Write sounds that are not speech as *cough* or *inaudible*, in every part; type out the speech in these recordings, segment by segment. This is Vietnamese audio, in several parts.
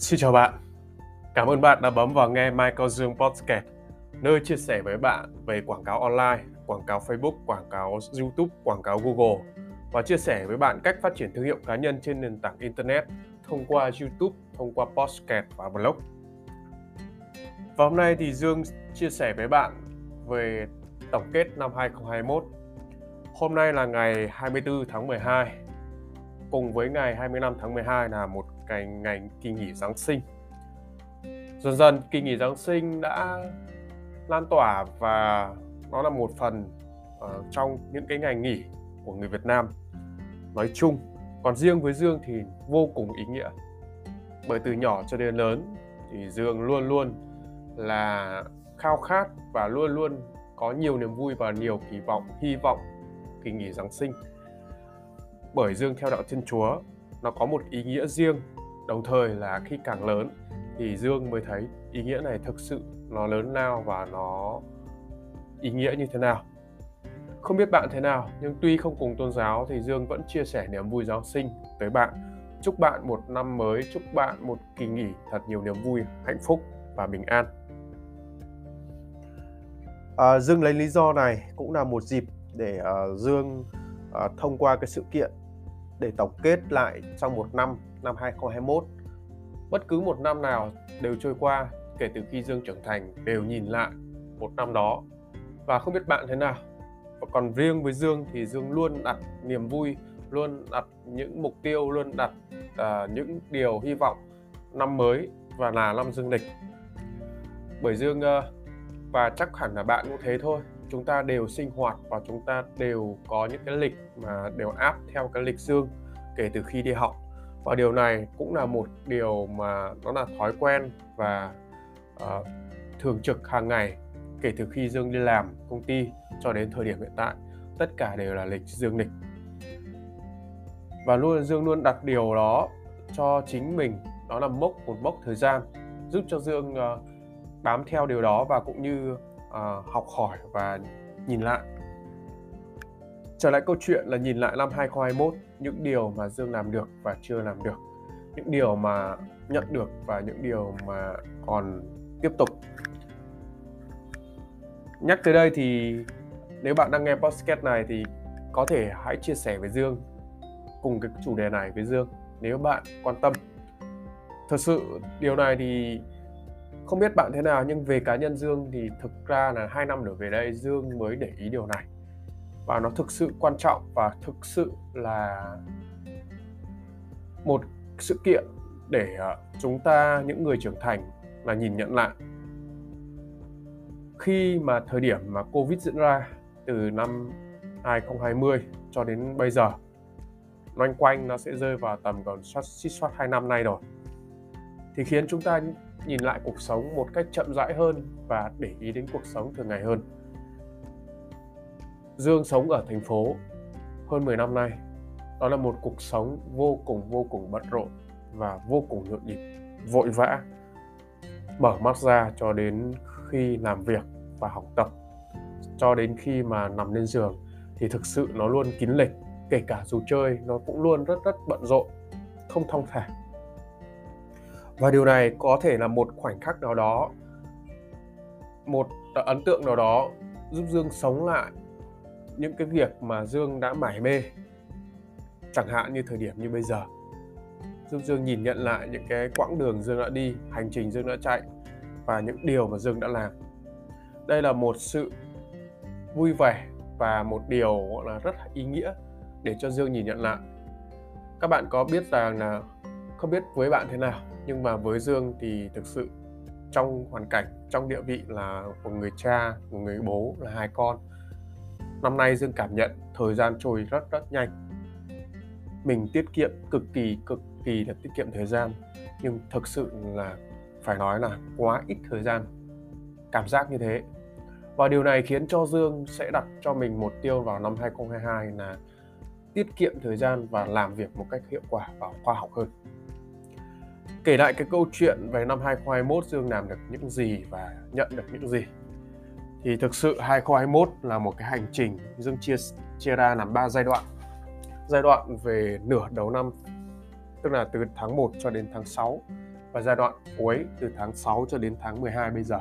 Xin chào bạn. Cảm ơn bạn đã bấm vào nghe Michael Dương Podcast, nơi chia sẻ với bạn về quảng cáo online, quảng cáo Facebook, quảng cáo YouTube, quảng cáo Google và chia sẻ với bạn cách phát triển thương hiệu cá nhân trên nền tảng Internet thông qua YouTube, thông qua podcast và blog. Và hôm nay thì Dương chia sẻ với bạn về tổng kết năm 2021. Hôm nay là ngày 24 tháng 12 cùng với ngày 25 tháng 12 là một ngành ngày kỳ nghỉ Giáng sinh. Dần dần kỳ nghỉ Giáng sinh đã lan tỏa và nó là một phần uh, trong những cái ngày nghỉ của người Việt Nam nói chung. Còn riêng với Dương thì vô cùng ý nghĩa. Bởi từ nhỏ cho đến lớn thì Dương luôn luôn là khao khát và luôn luôn có nhiều niềm vui và nhiều kỳ vọng, hy vọng kỳ nghỉ Giáng sinh bởi Dương theo đạo Thiên Chúa nó có một ý nghĩa riêng đồng thời là khi càng lớn thì Dương mới thấy ý nghĩa này thực sự nó lớn lao và nó ý nghĩa như thế nào. Không biết bạn thế nào nhưng tuy không cùng tôn giáo thì Dương vẫn chia sẻ niềm vui Giáng sinh tới bạn. Chúc bạn một năm mới chúc bạn một kỳ nghỉ thật nhiều niềm vui hạnh phúc và bình an. À, Dương lấy lý do này cũng là một dịp để uh, Dương uh, thông qua cái sự kiện để tổng kết lại trong một năm năm 2021. Bất cứ một năm nào đều trôi qua kể từ khi Dương trưởng thành đều nhìn lại một năm đó và không biết bạn thế nào. Và còn riêng với Dương thì Dương luôn đặt niềm vui, luôn đặt những mục tiêu, luôn đặt uh, những điều hy vọng năm mới và là năm dương lịch. Bởi Dương uh, và chắc hẳn là bạn cũng thế thôi chúng ta đều sinh hoạt và chúng ta đều có những cái lịch mà đều áp theo cái lịch dương kể từ khi đi học và điều này cũng là một điều mà nó là thói quen và uh, thường trực hàng ngày kể từ khi dương đi làm công ty cho đến thời điểm hiện tại. Tất cả đều là lịch dương lịch. Và luôn dương luôn đặt điều đó cho chính mình. Đó là mốc một mốc thời gian giúp cho dương uh, bám theo điều đó và cũng như uh, học hỏi và nhìn lại. Trở lại câu chuyện là nhìn lại năm 2021, những điều mà Dương làm được và chưa làm được, những điều mà nhận được và những điều mà còn tiếp tục. Nhắc tới đây thì nếu bạn đang nghe podcast này thì có thể hãy chia sẻ với Dương cùng cái chủ đề này với Dương nếu bạn quan tâm. Thật sự điều này thì không biết bạn thế nào nhưng về cá nhân Dương thì thực ra là hai năm trở về đây Dương mới để ý điều này và nó thực sự quan trọng và thực sự là một sự kiện để ờ, chúng ta, những người trưởng thành là nhìn nhận lại khi mà thời điểm mà Covid diễn ra từ năm 2020 cho đến bây giờ, loanh quanh nó sẽ rơi vào tầm còn soát xít soát hai năm nay rồi thì khiến chúng ta nhìn lại cuộc sống một cách chậm rãi hơn và để ý đến cuộc sống thường ngày hơn. Dương sống ở thành phố hơn 10 năm nay. Đó là một cuộc sống vô cùng vô cùng bận rộn và vô cùng nhộn nhịp, vội vã. Mở mắt ra cho đến khi làm việc và học tập cho đến khi mà nằm lên giường thì thực sự nó luôn kín lịch kể cả dù chơi nó cũng luôn rất rất bận rộn không thong thả và điều này có thể là một khoảnh khắc nào đó một ấn tượng nào đó giúp dương sống lại những cái việc mà dương đã mải mê, chẳng hạn như thời điểm như bây giờ. Giúp dương nhìn nhận lại những cái quãng đường dương đã đi, hành trình dương đã chạy và những điều mà dương đã làm. Đây là một sự vui vẻ và một điều gọi là rất ý nghĩa để cho dương nhìn nhận lại. Các bạn có biết rằng là, không biết với bạn thế nào, nhưng mà với dương thì thực sự trong hoàn cảnh, trong địa vị là một người cha, một người bố, là hai con năm nay dương cảm nhận thời gian trôi rất rất nhanh. Mình tiết kiệm cực kỳ cực kỳ là tiết kiệm thời gian, nhưng thực sự là phải nói là quá ít thời gian, cảm giác như thế. Và điều này khiến cho Dương sẽ đặt cho mình một tiêu vào năm 2022 là tiết kiệm thời gian và làm việc một cách hiệu quả và khoa học hơn. Kể lại cái câu chuyện về năm 2021 Dương làm được những gì và nhận được những gì thì thực sự 2021 là một cái hành trình. Dương chia chia ra làm 3 giai đoạn. Giai đoạn về nửa đầu năm, tức là từ tháng 1 cho đến tháng 6 và giai đoạn cuối từ tháng 6 cho đến tháng 12 bây giờ.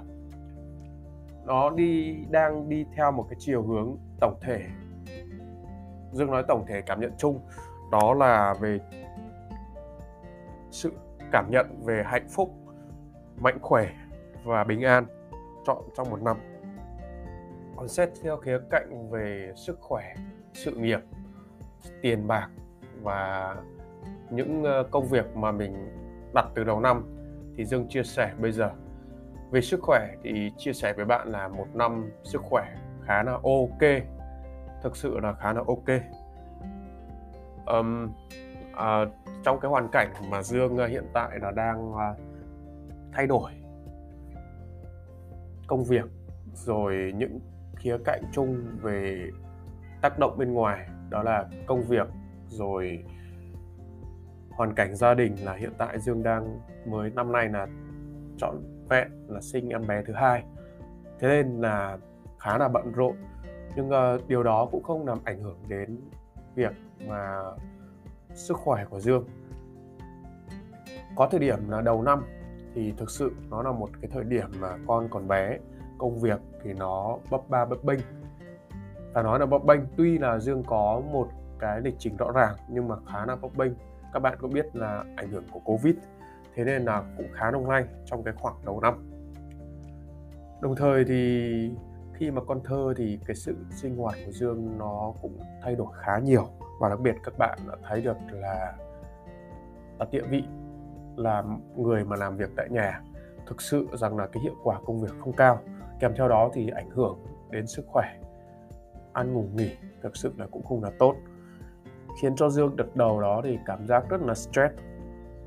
Nó đi, đang đi theo một cái chiều hướng tổng thể. Dương nói tổng thể cảm nhận chung. Đó là về sự cảm nhận về hạnh phúc, mạnh khỏe và bình an chọn trong một năm còn xét theo khía cạnh về sức khỏe sự nghiệp tiền bạc và những ờ, công việc mà mình đặt từ đầu năm. Thì dương chia sẻ bây giờ. Về sức khỏe thì chia sẻ với bạn là một năm sức khỏe khá là ok. Thực sự là khá là ok. Um, à, trong cái hoàn cảnh mà dương ờ, hiện tại là đang ờ, thay đổi công việc rồi những khía cạnh chung về tác động bên ngoài đó là công việc rồi hoàn cảnh gia đình là hiện tại dương đang mới năm nay là chọn vẹn là sinh em bé thứ hai. Thế nên là khá là bận rộn. Nhưng uh, điều đó cũng không làm ảnh hưởng đến việc mà sức khỏe của dương. Có thời điểm là đầu năm thì thực sự nó là một cái thời điểm mà con còn bé công việc thì nó bấp ba bấp bênh. Và nói là bấp bênh, tuy là dương có một cái lịch trình rõ ràng nhưng mà khá là bấp bênh. Các bạn cũng biết là ảnh hưởng của covid, thế nên là cũng khá đông lay trong cái khoảng đầu năm. Đồng thời thì khi mà con thơ thì cái sự sinh hoạt của dương nó cũng thay đổi khá nhiều. Và đặc biệt các bạn đã thấy được là ở địa vị là người mà làm việc tại nhà, thực sự rằng là cái hiệu quả công việc không cao kèm theo đó thì ảnh hưởng đến sức khỏe. Ăn ngủ, nghỉ thực sự là cũng không là tốt. Khiến cho dương đợt đầu đó thì cảm giác rất là stress.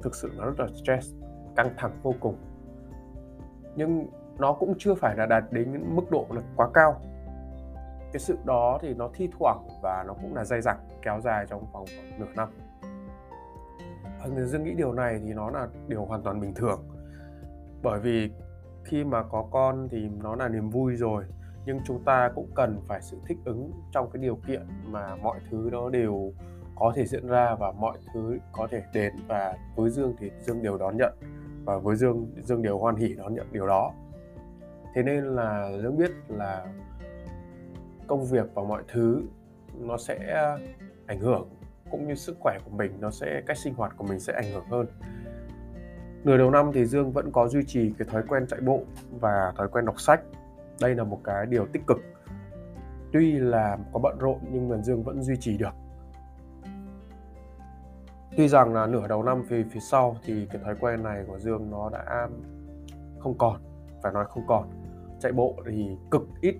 Thực sự nó rất là stress, căng thẳng vô cùng. Nhưng nó cũng chưa phải là đạt đến mức độ là quá cao. Cái sự đó thì nó thi thoảng và nó cũng là dây dẳng kéo dài trong vòng khoảng nửa năm. Người dương nghĩ điều này thì nó là điều hoàn toàn bình thường. Bởi vì khi mà có con thì nó là niềm vui rồi, nhưng chúng ta cũng cần phải sự thích ứng trong cái điều kiện mà mọi thứ nó đều có thể diễn ra và mọi thứ có thể đến và với dương thì dương đều đón nhận và với dương dương đều hoan hỉ đón nhận điều đó. Thế nên là dương biết là công việc và mọi thứ nó sẽ ảnh hưởng, cũng như sức khỏe của mình, nó sẽ, cách sinh hoạt của mình sẽ ảnh hưởng hơn nửa đầu năm thì dương vẫn có duy trì cái thói quen chạy bộ và thói quen đọc sách. Đây là một cái điều tích cực. Tuy là có bận rộn nhưng mà dương vẫn duy trì được. Tuy rằng là nửa đầu năm về phía sau thì cái thói quen này của dương nó đã không còn phải nói không còn. Chạy bộ thì cực ít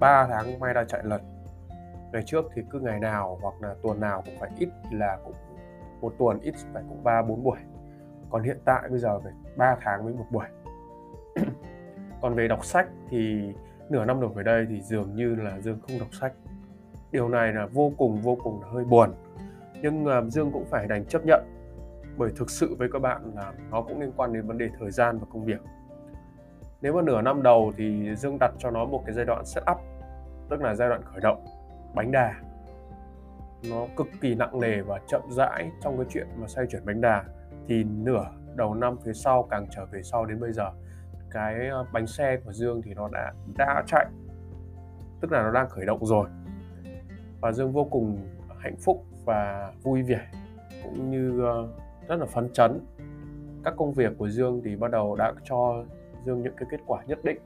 3 tháng may ra chạy lần. Ngày trước thì cứ ngày nào hoặc là tuần nào cũng phải ít là cũng một tuần ít phải cũng ba, bốn buổi còn hiện tại bây giờ phải 3 tháng mới một buổi. *clears throat* Còn về đọc sách thì nửa năm đầu về đây thì dường như là dương không đọc sách. Điều này là vô cùng vô cùng là hơi buồn. Nhưng uh, dương cũng phải đành chấp nhận bởi thực sự với các bạn là nó cũng liên quan đến vấn đề thời gian và công việc. Nếu mà nửa năm đầu thì dương đặt cho nó một cái giai đoạn setup tức là giai đoạn khởi động bánh đà. Nó cực kỳ nặng nề và chậm rãi trong cái chuyện mà xoay chuyển bánh đà thì nửa đầu năm phía sau càng trở về sau đến bây giờ, cái ờ, bánh xe của Dương thì nó đã đã chạy. Tức là nó đang khởi động rồi. Và Dương vô cùng hạnh phúc và vui vẻ, cũng như ờ, rất là phấn chấn. Các công việc của Dương thì bắt đầu đã cho Dương những cái kết quả nhất định.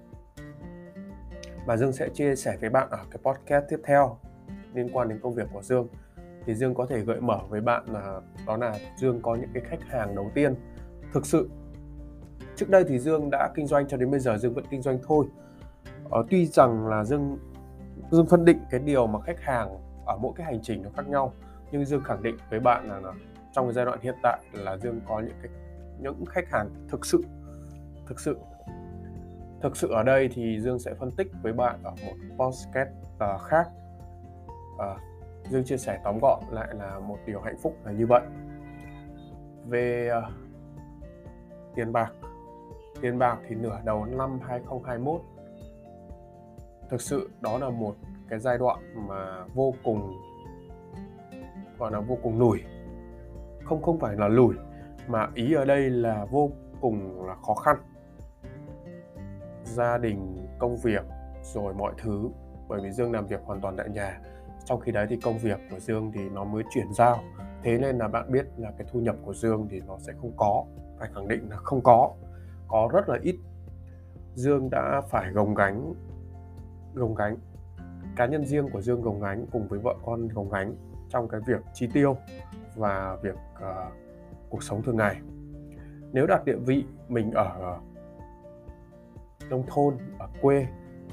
Và Dương sẽ chia sẻ với bạn ở cái podcast tiếp theo liên quan đến công việc của Dương thì Dương có thể gợi mở với bạn là đó là Dương có những cái khách hàng đầu tiên. Thực sự trước đây thì Dương đã kinh doanh cho đến bây giờ Dương vẫn kinh doanh thôi. Ờ, tuy rằng là Dương Dương phân định cái điều mà khách hàng ở mỗi cái hành trình nó khác nhau nhưng Dương khẳng định với bạn là, là trong cái giai đoạn hiện tại là Dương có những cái những khách hàng thực sự thực sự thực sự ở đây thì Dương sẽ phân tích với bạn ở một podcast uh, khác. Uh, Dương chia sẻ tóm gọn lại là một điều hạnh phúc là như vậy. Về uh, tiền bạc tiền bạc thì nửa đầu năm 2021 thực sự đó là một cái giai đoạn mà vô cùng gọi là vô cùng lùi. Không không phải là lùi mà ý ở đây là vô cùng là khó khăn. Gia đình công việc rồi mọi thứ bởi vì dương làm việc hoàn toàn tại nhà trong khi đấy thì công việc của dương thì nó mới chuyển giao. Thế nên là bạn biết là cái thu nhập của dương thì nó sẽ không có. Phải khẳng định là không có. Có rất là ít. Dương đã phải gồng gánh gồng gánh. Cá nhân riêng của dương gồng gánh cùng với vợ con gồng gánh trong cái việc chi tiêu và việc uh, cuộc sống thường ngày. Nếu đặt địa vị mình ở nông thôn ở quê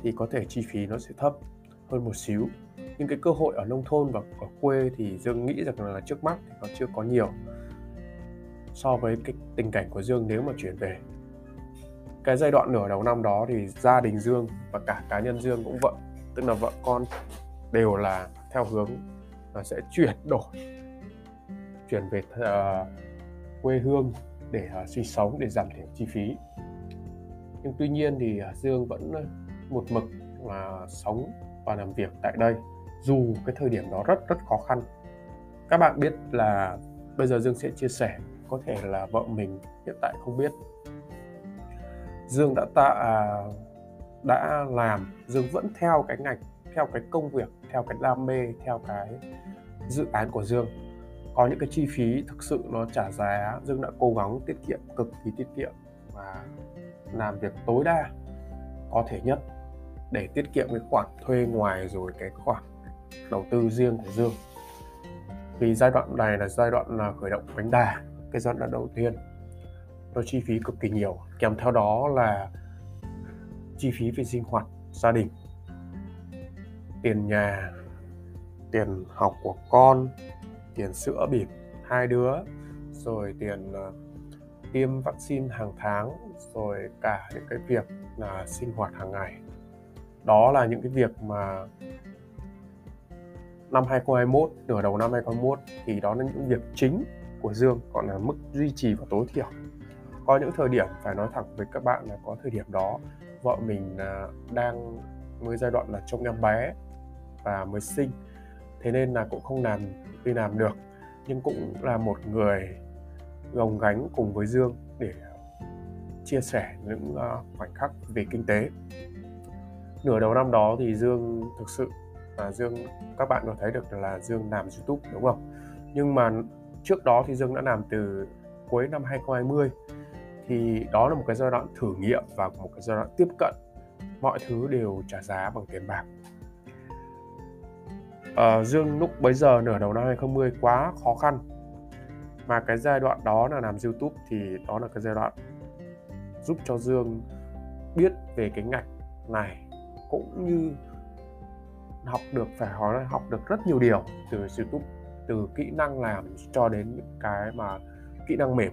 thì có thể chi phí nó sẽ thấp hơn một xíu. Nhưng cái cơ hội ở nông thôn và ở quê thì dương nghĩ rằng là trước mắt thì nó chưa có nhiều so với cái tình cảnh của dương nếu mà chuyển về. Cái giai đoạn nửa đầu năm đó thì gia đình dương và cả cá nhân dương cũng vậy tức là vợ con đều là theo hướng là sẽ chuyển đổi chuyển về uh, quê hương để uh, sinh sống để giảm thiểu chi phí. Nhưng tuy nhiên thì ờ, dương vẫn một mực là sống và làm việc tại đây dù cái thời điểm đó rất rất khó khăn. Các bạn biết là bây giờ dương sẽ chia sẻ có thể là vợ mình hiện tại không biết. Dương đã tạ à, đã làm dương vẫn theo cái ngành theo cái công việc theo cái đam mê theo cái dự án của dương. Có những cái chi phí thực sự nó trả giá dương đã cố gắng tiết kiệm cực kỳ tiết kiệm và làm việc tối đa có thể nhất để tiết kiệm cái khoản thuê ngoài rồi cái khoản đầu tư riêng của dương. Vì giai đoạn này là giai đoạn là khởi động bánh đà, cái giai đoạn đầu tiên. Nó chi phí cực kỳ nhiều, kèm theo đó là chi phí về sinh hoạt, gia đình, tiền nhà, tiền học của con, tiền sữa bỉm, hai đứa, rồi tiền ờ, tiêm vaccine hàng tháng, rồi cả những cái việc là sinh hoạt hàng ngày đó là những cái việc mà năm 2021 nửa đầu năm 2021 thì đó là những việc chính của Dương còn là mức duy trì và tối thiểu. Có những thời điểm, phải nói thẳng với các bạn là có thời điểm đó, vợ mình à, đang mới giai đoạn là trông em bé và mới sinh. Thế nên là cũng không làm đi làm được, nhưng cũng là một người gồng gánh cùng với Dương để chia sẻ những à, khoảnh khắc về kinh tế nửa đầu năm đó thì Dương thực sự là Dương các bạn có thấy được là Dương làm YouTube đúng không? Nhưng mà trước đó thì Dương đã làm từ cuối năm 2020 thì đó là một cái giai đoạn thử nghiệm và một cái giai đoạn tiếp cận. Mọi thứ đều trả giá bằng tiền bạc. Uh, Dương lúc bấy giờ nửa đầu năm 2020 quá khó khăn. Mà cái giai đoạn đó là làm YouTube thì đó là cái giai đoạn giúp cho Dương biết về cái ngạch này cũng như học được, phải nói là học được rất nhiều điều từ YouTube từ kỹ năng làm cho đến những cái mà kỹ năng mềm.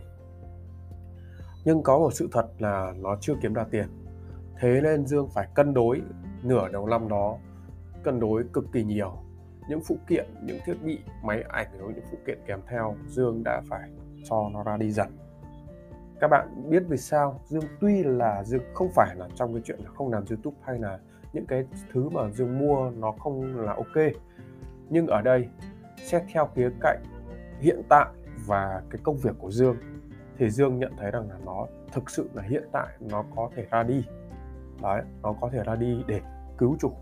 Nhưng có một sự thật là nó chưa kiếm ra tiền. Thế nên dương phải cân đối nửa đầu năm đó, cân đối cực kỳ nhiều. Những phụ kiện, những thiết bị, máy ảnh rồi những phụ kiện kèm theo, dương đã phải cho nó ra đi dần. Các bạn biết vì sao dương, tuy là dương không phải là trong cái chuyện là không làm youtube hay là những cái thứ mà dương mua nó không là ok. Nhưng ở đây, xét theo khía cạnh hiện tại và cái công việc của dương, thì dương nhận thấy rằng là nó thực sự là hiện tại nó có thể ra đi. Đấy, nó có thể ra đi để cứu chủ.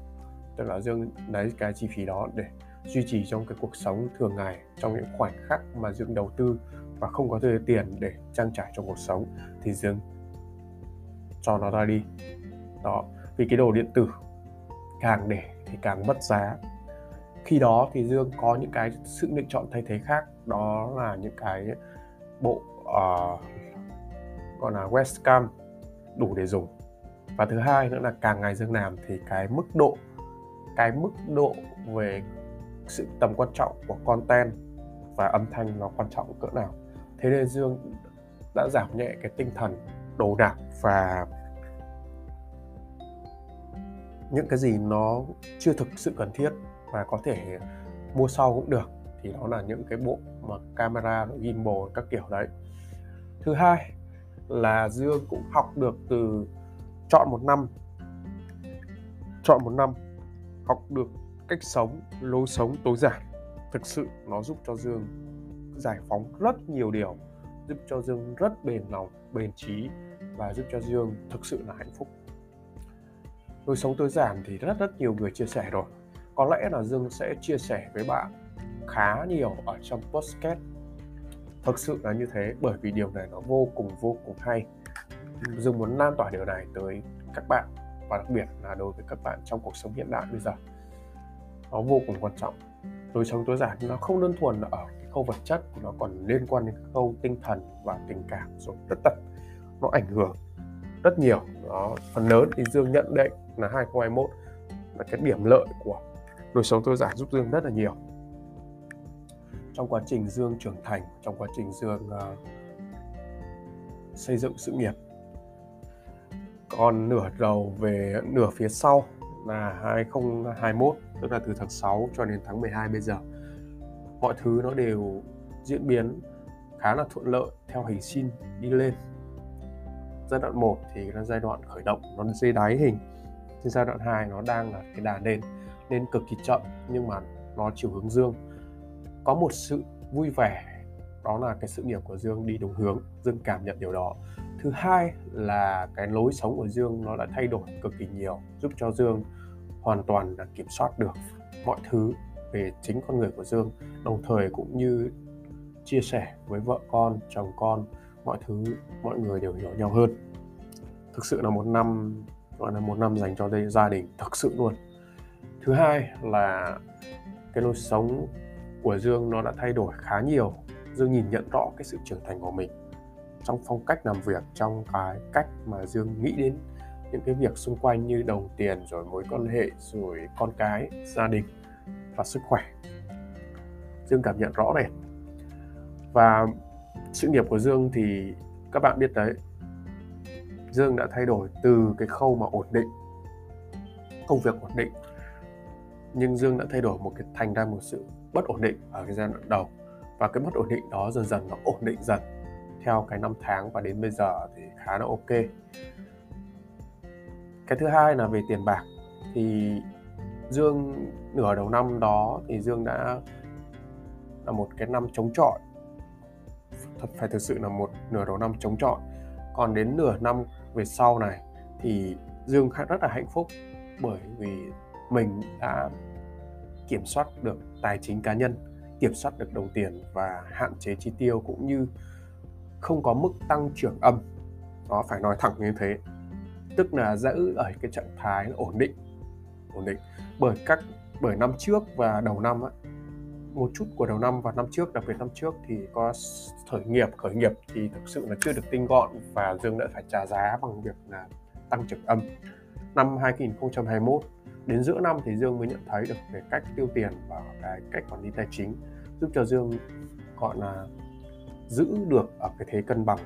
Tức là dương lấy cái chi phí đó để duy trì trong cái cuộc sống thường ngày, trong những khoảnh khắc mà dương đầu tư và không có tiền để trang trải trong cuộc sống, thì dương cho nó ra đi. Đó, vì cái đồ điện tử càng để thì càng mất giá. Khi đó thì dương có những cái sự lựa chọn thay thế khác đó là những cái bộ uh, gọi là webcam đủ để dùng. Và thứ hai nữa là càng ngày dương làm thì cái mức độ cái mức độ về sự tầm quan trọng của content và âm thanh nó quan trọng cỡ nào. Thế nên dương đã giảm nhẹ cái tinh thần đồ đạc và những cái gì nó chưa thực sự cần thiết và có thể mua sau cũng được thì đó là những cái bộ mà camera gimbal các kiểu đấy. Thứ hai là dương cũng học được từ chọn một năm. Chọn một năm học được cách sống lối sống tối giản. Thực sự nó giúp cho dương giải phóng rất nhiều điều giúp cho Dương rất bền lòng, bền trí và giúp cho Dương thực sự là hạnh phúc. Lối sống tối giản thì rất rất nhiều người chia sẻ rồi. Có lẽ là Dương sẽ chia sẻ với bạn khá nhiều ở trong podcast. Thực sự là như thế, bởi vì điều này nó vô cùng vô cùng hay. Dương muốn lan tỏa điều này tới các bạn, và đặc biệt là đối với các bạn trong cuộc sống hiện đại bây giờ. Nó vô cùng quan trọng. Lối sống tối giản nó không đơn thuần là ở khâu vật chất, nó còn liên quan đến khâu tinh thần và tình cảm rồi tất tật nó ảnh hưởng rất nhiều nó, phần lớn thì dương nhận định là 2021 là cái điểm lợi của đời sống tôi giản giúp dương rất là nhiều. Trong quá trình dương trưởng thành trong quá trình dương uh, xây dựng sự nghiệp còn nửa đầu về nửa phía sau là 2021 tức là từ tháng 6 cho đến tháng 12 bây giờ. Mọi thứ nó đều diễn biến khá là thuận lợi theo hình sin đi lên. Giai đoạn 1 thì là giai đoạn khởi động nó dây đáy hình thì giai đoạn 2 nó đang là cái đà lên lên cực kỳ chậm, nhưng mà nó chiều hướng dương. Có một sự vui vẻ, đó là cái sự nghiệp của dương đi đúng hướng, dương cảm nhận điều đó. Thứ hai là cái lối sống của dương nó đã thay đổi cực kỳ nhiều, giúp cho dương hoàn toàn là kiểm soát được mọi thứ về chính con người của Dương, đồng thời cũng như chia sẻ với vợ con, chồng con, mọi thứ, mọi người đều hiểu nhau hơn. Thực sự là một năm gọi là một năm dành cho đây gia đình thực sự luôn. Thứ hai là cái lối sống của Dương nó đã thay đổi khá nhiều. Dương nhìn nhận rõ cái sự trưởng thành của mình trong phong cách làm việc, trong cái cách mà Dương nghĩ đến những cái việc xung quanh như đồng tiền, rồi mối quan hệ, rồi con cái, gia đình và sức khỏe. Dương cảm nhận rõ rệt và sự nghiệp của dương thì các bạn biết đấy dương đã thay đổi từ cái khâu mà ổn định, công việc ổn định, nhưng dương đã thay đổi một cái thành ra một sự bất ổn định ở cái giai đoạn đầu. Và cái bất ổn định đó dần dần nó ổn định dần. Theo cái năm tháng và đến bây giờ thì khá là ok. Cái thứ hai là về tiền bạc. Thì Dương, nửa đầu năm đó thì Dương đã là một cái năm chống chọi. Thật, phải thực sự là một nửa đầu năm chống chọi. Còn đến nửa năm về sau này thì Dương rất là hạnh phúc bởi vì mình đã kiểm soát được tài chính cá nhân kiểm soát được đồng tiền và hạn chế chi tiêu cũng như không có mức tăng trưởng âm. Nó phải nói thẳng như thế tức là giữ ở cái trạng thái ổn định ổn định. Bởi các bởi năm trước và đầu năm á, một chút của đầu năm và năm trước, đặc biệt năm trước thì có khởi nghiệp khởi nghiệp thì thực sự là chưa được tinh gọn và Dương đã phải trả giá bằng việc là tăng trưởng âm. Năm 2021 đến giữa năm thì Dương mới nhận thấy được về cách tiêu tiền và cái cách quản lý tài chính, giúp cho Dương, gọi là, giữ được ở cái thế cân bằng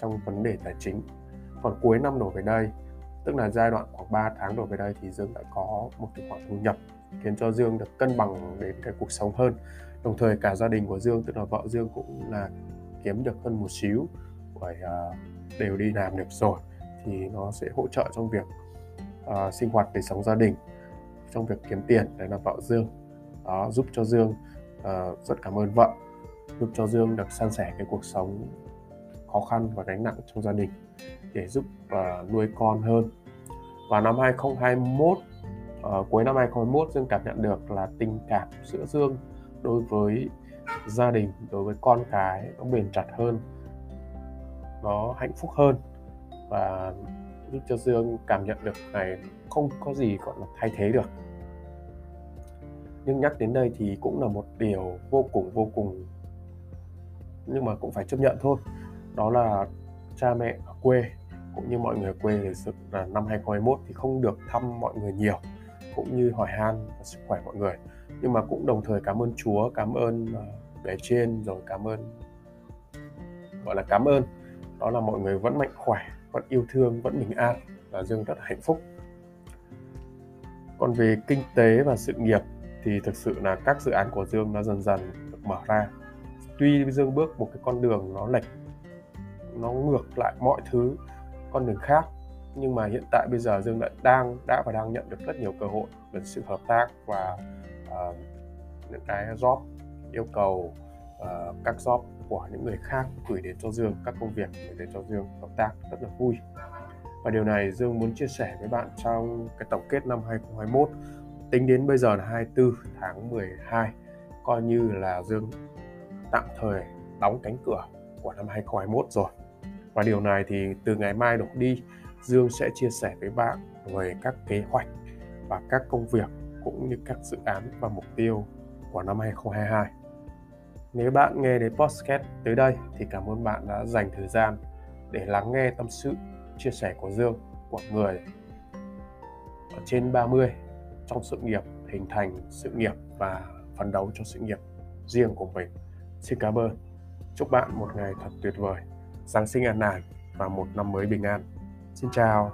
trong vấn đề tài chính. Còn cuối năm đổ về đây, tức là giai đoạn khoảng 3 tháng đổ về đây thì Dương đã có một cái khoản thu nhập khiến cho Dương được cân bằng đến cái cuộc sống hơn. Đồng thời cả gia đình của Dương tức là vợ Dương cũng là kiếm được hơn một xíu bởi uh, đều đi làm được rồi thì nó sẽ hỗ trợ trong việc uh, sinh hoạt đời sống gia đình trong việc kiếm tiền đấy là vợ Dương. Đó giúp cho Dương uh, rất cảm ơn vợ giúp cho Dương được san sẻ cái cuộc sống khó khăn và gánh nặng trong gia đình để giúp uh, nuôi con hơn. Và năm 2021 uh, cuối năm 2021 Dương cảm nhận được là tình cảm giữa Dương đối với gia đình đối với con cái nó bền chặt hơn nó hạnh phúc hơn và giúp cho Dương cảm nhận được này không có gì gọi là thay thế được. Nhưng nhắc đến đây thì cũng là một điều vô cùng vô cùng nhưng mà cũng phải chấp nhận thôi. Đó là cha mẹ ở quê cũng như mọi người quê thì sự là năm 2021 thì không được thăm mọi người nhiều cũng như hỏi han và sức khỏe mọi người. Nhưng mà cũng đồng thời cảm ơn Chúa, cảm ơn ờ, bề trên, rồi cảm ơn, gọi là cảm ơn. Đó là mọi người vẫn mạnh khỏe, vẫn yêu thương, vẫn bình an và Dương rất là hạnh phúc. Còn về kinh tế và sự nghiệp thì thực sự là các dự án của Dương nó dần dần được mở ra. Tuy Dương bước một cái con đường nó lệch, nó ngược lại mọi thứ, con đường khác nhưng mà hiện tại bây giờ Dương đã đang đã và đang nhận được rất nhiều cơ hội về sự hợp tác và uh, những cái job yêu cầu uh, các job của những người khác gửi đến cho Dương các công việc gửi đến cho Dương hợp tác rất là vui. Và điều này Dương muốn chia sẻ với bạn trong cái tổng kết năm 2021 tính đến bây giờ là 24 tháng 12 coi như là Dương tạm thời đóng cánh cửa của năm 2021 rồi. Và điều này thì từ ngày mai đổ đi Dương sẽ chia sẻ với bạn về các kế hoạch và các công việc cũng như các dự án và mục tiêu của năm 2022. Nếu bạn nghe đến podcast tới đây thì cảm ơn bạn đã dành thời gian để lắng nghe tâm sự, chia sẻ của Dương, của người ở trên 30 trong sự nghiệp, hình thành sự nghiệp và phấn đấu cho sự nghiệp riêng của mình. Xin cảm ơn. Chúc bạn một ngày thật tuyệt vời, Giáng sinh an lành và một năm mới bình an. Xin chào.